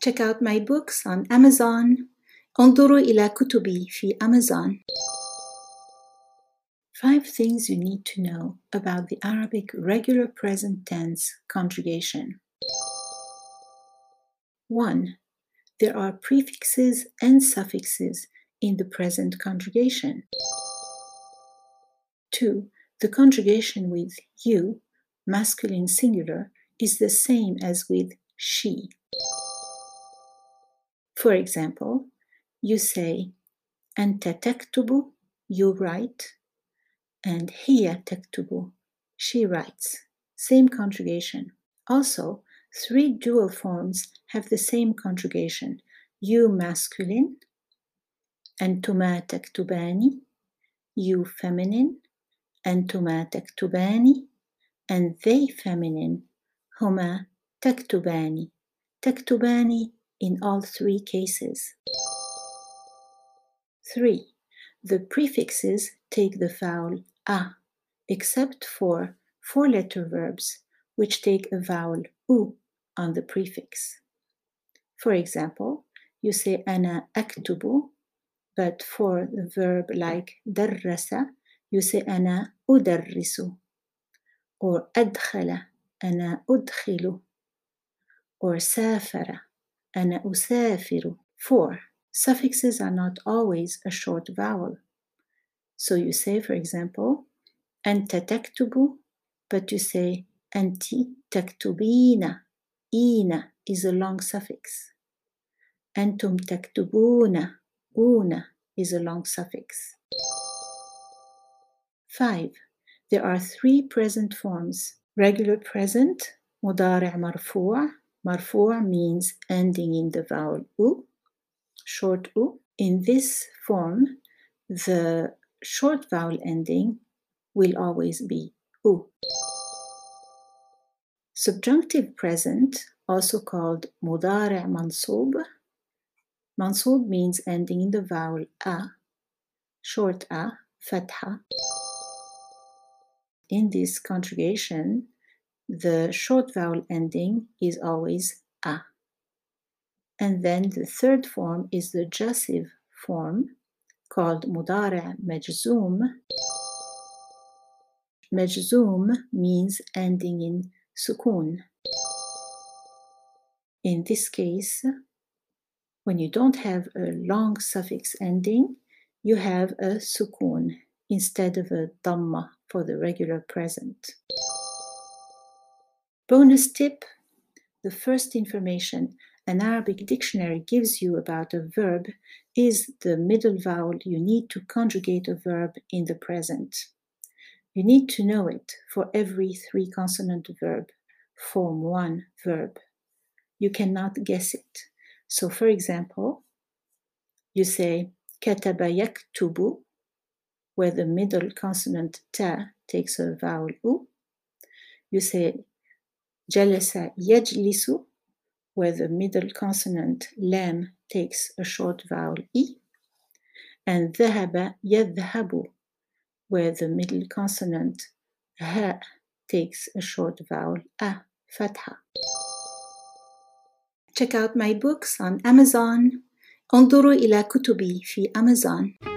Check out my books on Amazon. انظروا إلى كتبي في Amazon. Five things you need to know about the Arabic regular present tense conjugation. 1. There are prefixes and suffixes in the present conjugation. 2. The conjugation with you, masculine singular, is the same as with she. For example, you say, Ente tektubu, you write, and hiya tektubu. she writes. Same conjugation. Also, three dual forms have the same conjugation. You masculine, antuma taktubani, you feminine, antuma taktubani, and they feminine, huma tektubani, tektubani in all three cases. 3. The prefixes take the vowel a, except for four letter verbs which take a vowel u on the prefix. For example, you say ana aktubu, but for the verb like darrasa, you say ana udarrisu, or adkhala, ana udkhilu, or safara, أنا أسافر. 4. Suffixes are not always a short vowel. So you say, for example, أنت تكتب, but you say أنت تكتبين. إين is a long suffix. أنتم تكتبون. أون is a long suffix. 5. There are three present forms. Regular present, مضارع مرفوع. Marfu'a means ending in the vowel u, short u. In this form, the short vowel ending will always be u. Subjunctive present, also called mudare mansub. Mansub means ending in the vowel a, short a, fatha. In this conjugation, the short vowel ending is always a. And then the third form is the jussive form called mudari' majzoom. Majzoom means ending in sukun. In this case, when you don't have a long suffix ending, you have a sukun instead of a dhamma for the regular present. Bonus tip the first information an Arabic dictionary gives you about a verb is the middle vowel you need to conjugate a verb in the present. You need to know it for every three consonant verb, form one verb. You cannot guess it. So, for example, you say kataba yaktubu, where the middle consonant ta takes a vowel u. You say جلس يجلس, where the middle consonant lam takes a short vowel e, and ذهب يذهب, where the middle consonant ha takes a short vowel a, fatha. Check out my books on Amazon. انظروا إلى كتبي في Amazon.